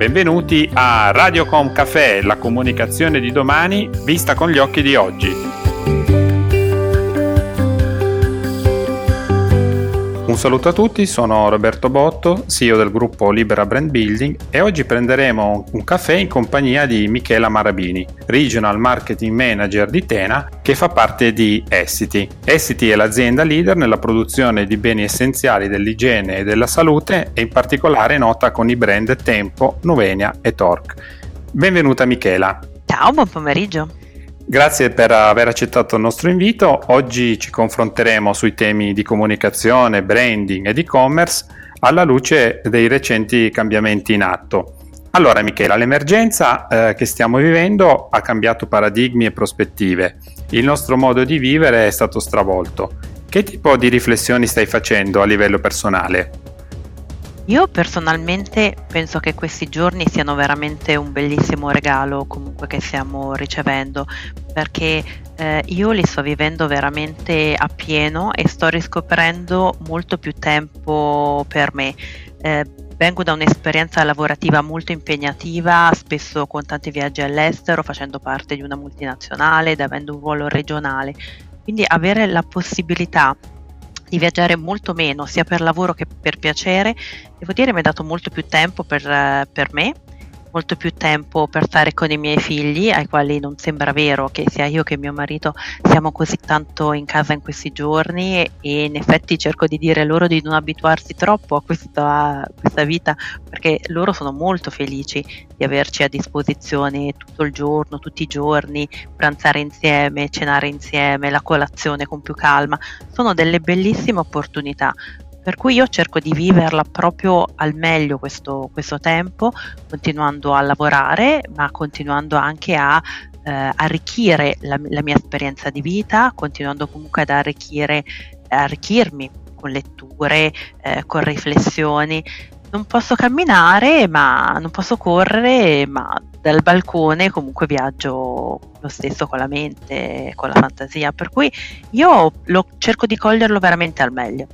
Benvenuti a Radiocom Café, la comunicazione di domani vista con gli occhi di oggi. Saluto a tutti, sono Roberto Botto, CEO del gruppo Libera Brand Building e oggi prenderemo un caffè in compagnia di Michela Marabini, Regional Marketing Manager di Tena che fa parte di Essity. Essity è l'azienda leader nella produzione di beni essenziali dell'igiene e della salute e in particolare nota con i brand Tempo, Novenia e Torque. Benvenuta Michela. Ciao, buon pomeriggio. Grazie per aver accettato il nostro invito. Oggi ci confronteremo sui temi di comunicazione, branding ed e-commerce alla luce dei recenti cambiamenti in atto. Allora Michela, l'emergenza eh, che stiamo vivendo ha cambiato paradigmi e prospettive. Il nostro modo di vivere è stato stravolto. Che tipo di riflessioni stai facendo a livello personale? Io personalmente penso che questi giorni siano veramente un bellissimo regalo comunque che stiamo ricevendo perché eh, io li sto vivendo veramente a pieno e sto riscoprendo molto più tempo per me. Eh, vengo da un'esperienza lavorativa molto impegnativa, spesso con tanti viaggi all'estero, facendo parte di una multinazionale ed avendo un ruolo regionale. Quindi avere la possibilità di viaggiare molto meno, sia per lavoro che per piacere, devo dire mi ha dato molto più tempo per, per me molto più tempo per stare con i miei figli, ai quali non sembra vero che sia io che mio marito siamo così tanto in casa in questi giorni e in effetti cerco di dire loro di non abituarsi troppo a questa, questa vita perché loro sono molto felici di averci a disposizione tutto il giorno, tutti i giorni, pranzare insieme, cenare insieme, la colazione con più calma, sono delle bellissime opportunità per cui io cerco di viverla proprio al meglio questo, questo tempo, continuando a lavorare, ma continuando anche a eh, arricchire la, la, mia esperienza di vita, continuando comunque ad arricchire, arricchirmi con letture, eh, con riflessioni. Non posso camminare, ma non posso correre, ma dal balcone comunque viaggio lo stesso con la mente, con la fantasia. Per cui io lo, cerco di coglierlo veramente al meglio.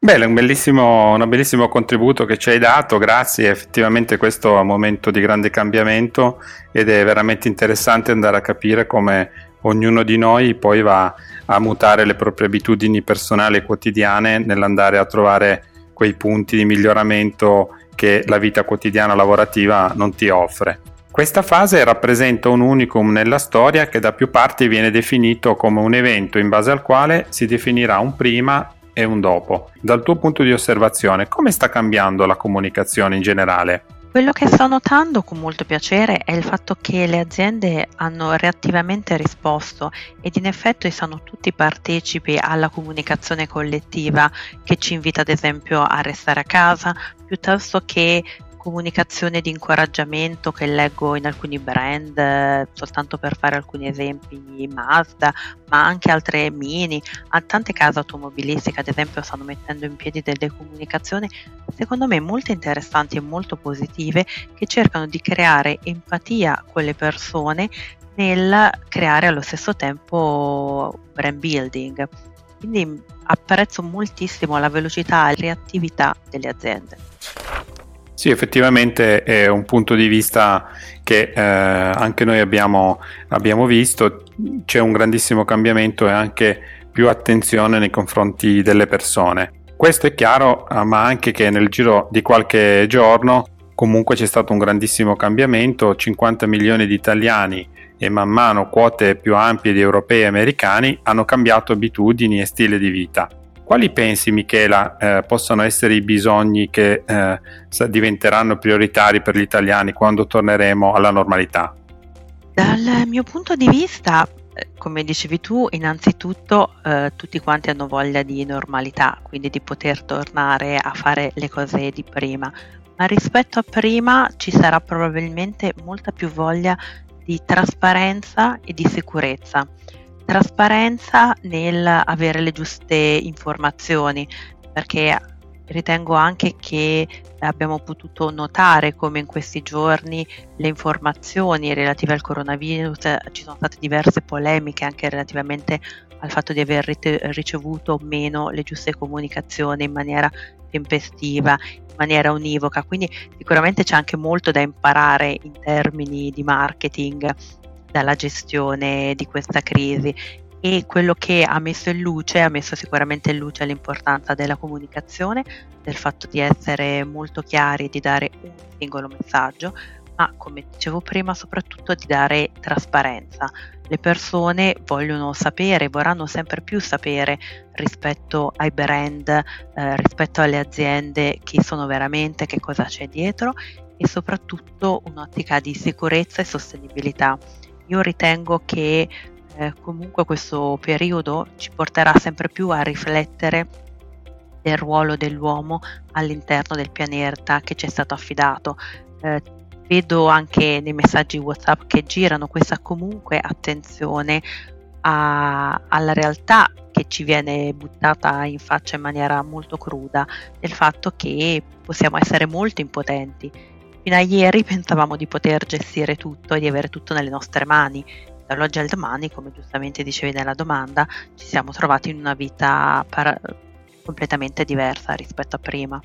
Beh, è un bellissimo, un bellissimo contributo che ci hai dato, grazie. Effettivamente questo è un momento di grande cambiamento ed è veramente interessante andare a capire come ognuno di noi poi va a mutare le proprie abitudini personali e quotidiane nell'andare a trovare quei punti di miglioramento che la vita quotidiana lavorativa non ti offre. Questa fase rappresenta un unicum nella storia che da più parti viene definito come un evento in base al quale si definirà un prima e un dopo. Dal tuo punto di osservazione, come sta cambiando la comunicazione in generale? Quello che sto notando con molto piacere è il fatto che le aziende hanno reattivamente risposto ed in effetti sono tutti partecipi alla comunicazione collettiva che ci invita ad esempio a restare a casa piuttosto che comunicazione di incoraggiamento che leggo in alcuni brand, soltanto per fare alcuni esempi, Mazda, ma anche altre mini, a tante case automobilistiche ad esempio stanno mettendo in piedi delle comunicazioni secondo me molto interessanti e molto positive che cercano di creare empatia con le persone nel creare allo stesso tempo brand building. Quindi apprezzo moltissimo la velocità e la reattività delle aziende. Sì, effettivamente è un punto di vista che eh, anche noi abbiamo, abbiamo, visto, c'è un grandissimo cambiamento e anche più attenzione nei confronti delle persone. Questo è chiaro, eh, ma anche che nel giro di qualche giorno comunque c'è stato un grandissimo cambiamento, 50 milioni di italiani e man mano quote più ampie di europei e americani hanno cambiato abitudini e stile di vita. Quali pensi, Michela, eh, possano essere i bisogni che eh, diventeranno prioritari per gli italiani quando torneremo alla normalità? Dal mio punto di vista, eh, come dicevi tu, innanzitutto eh, tutti quanti hanno voglia di normalità, quindi di poter tornare a fare le cose di prima, ma rispetto a prima ci sarà probabilmente molta più voglia di trasparenza e di sicurezza trasparenza nel avere le giuste informazioni, perché ritengo anche che abbiamo potuto notare come in questi giorni le informazioni relative al coronavirus, ci sono state diverse polemiche anche relativamente al fatto di aver ricevuto o meno le giuste comunicazioni in maniera tempestiva, in maniera univoca, quindi sicuramente c'è anche molto da imparare in termini di marketing dalla gestione di questa crisi e quello che ha messo in luce, ha messo sicuramente in luce l'importanza della comunicazione, del fatto di essere molto chiari e di dare un singolo messaggio, ma come dicevo prima soprattutto di dare trasparenza. Le persone vogliono sapere, vorranno sempre più sapere rispetto ai brand, eh, rispetto alle aziende chi sono veramente, che cosa c'è dietro e soprattutto un'ottica di sicurezza e sostenibilità. Io ritengo che eh, comunque questo periodo ci porterà sempre più a riflettere del ruolo dell'uomo all'interno del pianeta che ci è stato affidato. Eh, vedo anche nei messaggi WhatsApp che girano questa comunque attenzione a, alla realtà che ci viene buttata in faccia in maniera molto cruda del fatto che possiamo essere molto impotenti. Fino a ieri pensavamo di poter gestire tutto e di avere tutto nelle nostre mani. Dall'oggi al domani, come giustamente dicevi nella domanda, ci siamo trovati in una vita para- completamente diversa rispetto a prima.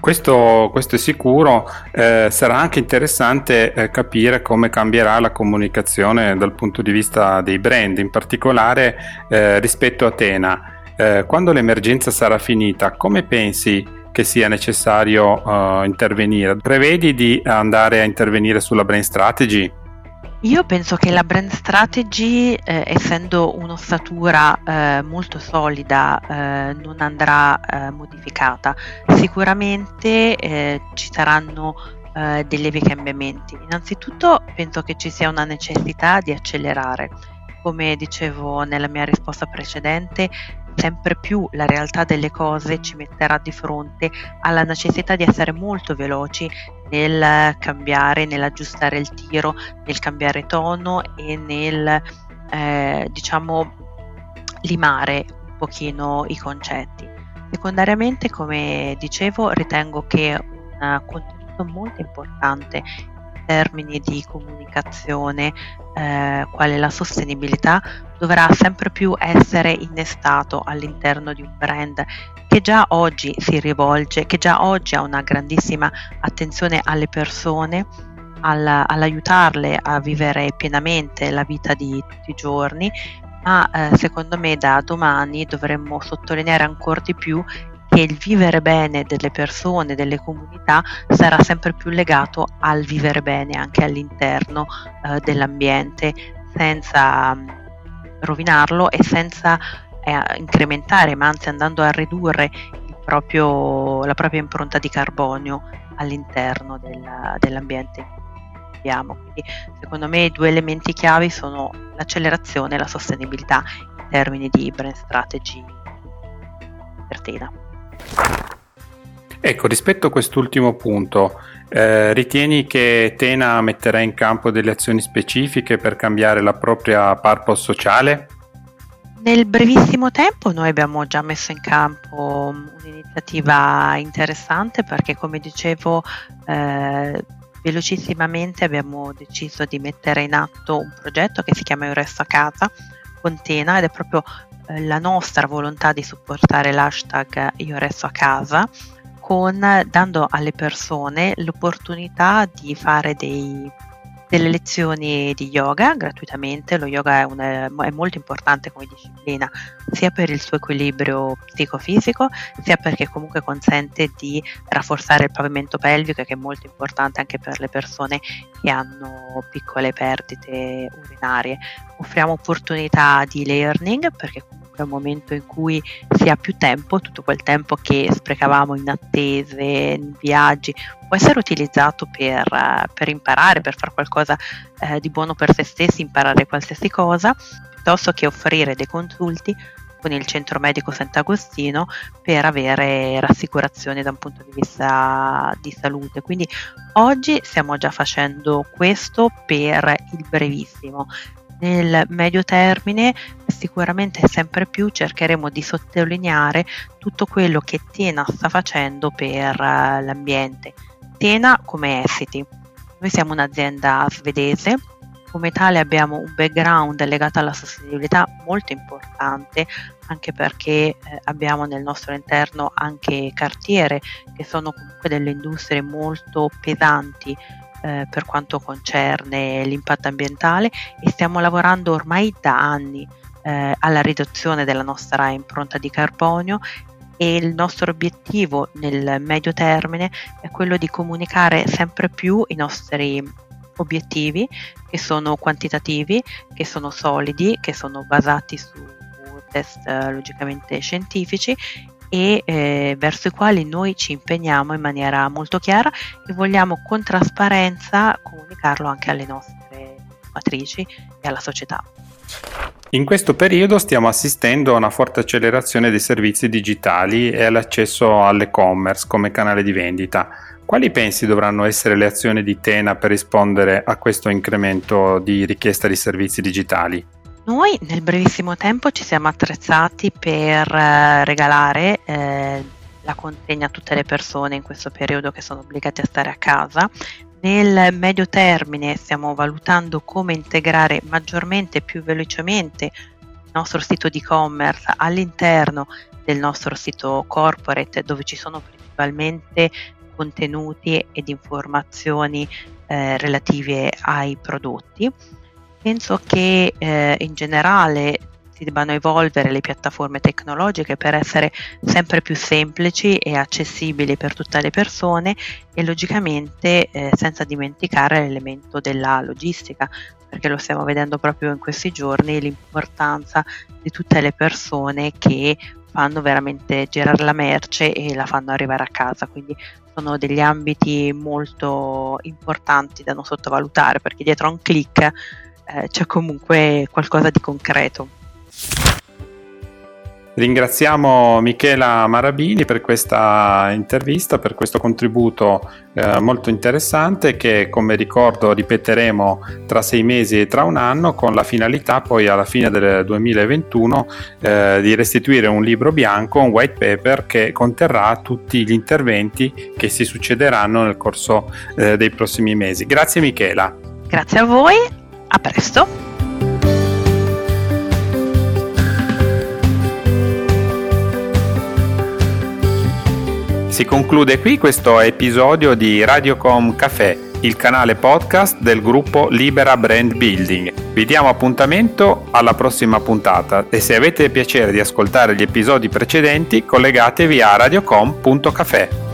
Questo, questo, è sicuro, eh, sarà anche interessante eh, capire come cambierà la comunicazione dal punto di vista dei brand, in particolare eh, rispetto a Tena. Eh, quando l'emergenza sarà finita, come pensi che sia necessario uh, intervenire? Prevedi di andare a intervenire sulla brand strategy? Io penso che la brand strategy, eh, essendo un'ossatura eh, molto solida, eh, non andrà eh, modificata. Sicuramente eh, ci saranno dei lievi cambiamenti. Innanzitutto penso che ci sia una necessità di accelerare. Come dicevo nella mia risposta precedente, sempre più la realtà delle cose ci metterà di fronte alla necessità di essere molto veloci nel cambiare, nell'aggiustare il tiro, nel cambiare tono e nel eh, diciamo limare un pochino i concetti. Secondariamente, come dicevo, ritengo che un contenuto molto importante termini di comunicazione, eh, quale la sostenibilità, dovrà sempre più essere innestato all'interno di un brand che già oggi si rivolge, che già oggi ha una grandissima attenzione alle persone, alla, all'aiutarle a vivere pienamente la vita di tutti i giorni, ma eh, secondo me da domani dovremmo sottolineare ancora di più che il vivere bene delle persone, delle comunità sarà sempre più legato al vivere bene anche all'interno eh, dell'ambiente senza mm, rovinarlo e senza eh, incrementare, ma anzi andando a ridurre proprio, la propria impronta di carbonio all'interno della, dell'ambiente. Quindi secondo me i due elementi chiavi sono l'accelerazione e la sostenibilità in termini di brand strategy per Tena. Ecco, rispetto a quest'ultimo punto, eh, ritieni che Tena metterà in campo delle azioni specifiche per cambiare la propria purpose sociale? Nel brevissimo tempo noi abbiamo già messo in campo un'iniziativa interessante perché come dicevo eh, velocissimamente abbiamo deciso di mettere in atto un progetto che si chiama Io resto a casa con Tena ed è proprio la nostra volontà di supportare l'hashtag Io resto a casa con, dando alle persone l'opportunità di fare dei, delle lezioni di yoga gratuitamente. Lo yoga è, una, è, molto importante come disciplina sia per il suo equilibrio psicofisico sia perché comunque consente di rafforzare il pavimento pelvico che è molto importante anche per le persone che hanno piccole perdite urinarie. Offriamo opportunità di learning perché comunque un momento in cui si ha più tempo, tutto quel tempo che sprecavamo in attese, in viaggi, può essere utilizzato per, per imparare, per fare qualcosa eh, di buono per se stessi, imparare qualsiasi cosa, piuttosto che offrire dei consulti con il centro medico Sant'Agostino per avere rassicurazioni da un punto di vista di salute. Quindi oggi stiamo già facendo questo per il brevissimo Nel medio termine sicuramente sempre più cercheremo di sottolineare tutto quello che Tena sta facendo per uh, l'ambiente. Tena come Essity. Noi siamo un'azienda svedese, come tale abbiamo un background legato alla sostenibilità molto importante anche perché eh, abbiamo nel nostro interno anche cartiere che sono comunque delle industrie molto pesanti eh, per quanto concerne l'impatto ambientale e stiamo lavorando ormai da anni eh, alla riduzione della nostra impronta di carbonio e il nostro obiettivo nel medio termine è quello di comunicare sempre più i nostri obiettivi che sono quantitativi, che sono solidi, che sono basati su test eh, logicamente scientifici e eh, verso i quali noi ci impegniamo in maniera molto chiara e vogliamo con trasparenza comunicarlo anche alle nostre matrici e alla società. In questo periodo stiamo assistendo a una forte accelerazione dei servizi digitali e all'accesso all'e-commerce come canale di vendita. Quali pensi dovranno essere le azioni di Tena per rispondere a questo incremento di richiesta di servizi digitali? Noi nel brevissimo tempo ci siamo attrezzati per eh, regalare eh, la consegna a tutte le persone in questo periodo che sono obbligate a stare a casa. Nel medio termine stiamo valutando come integrare maggiormente e più velocemente il nostro sito di e-commerce all'interno del nostro sito corporate dove ci sono principalmente contenuti ed informazioni eh, relative ai prodotti Penso che eh, in generale si debbano evolvere le piattaforme tecnologiche per essere sempre più semplici e accessibili per tutte le persone e logicamente eh, senza dimenticare l'elemento della logistica, perché lo stiamo vedendo proprio in questi giorni, l'importanza di tutte le persone che fanno veramente girare la merce e la fanno arrivare a casa. Quindi sono degli ambiti molto importanti da non sottovalutare perché dietro a un click eh, c'è comunque qualcosa di concreto. Ringraziamo Michela Marabini per questa intervista, per questo contributo eh, molto interessante che come ricordo ripeteremo tra sei mesi e tra un anno con la finalità poi alla fine del 2021 eh, di restituire un libro bianco, un white paper che conterrà tutti gli interventi che si succederanno nel corso eh, dei prossimi mesi. Grazie Michela. Grazie a voi a presto! Si conclude qui questo episodio di Radiocom Café, il canale podcast del gruppo Libera Brand Building. Vi diamo appuntamento alla prossima puntata e se avete piacere di ascoltare gli episodi precedenti collegatevi a radiocom.café.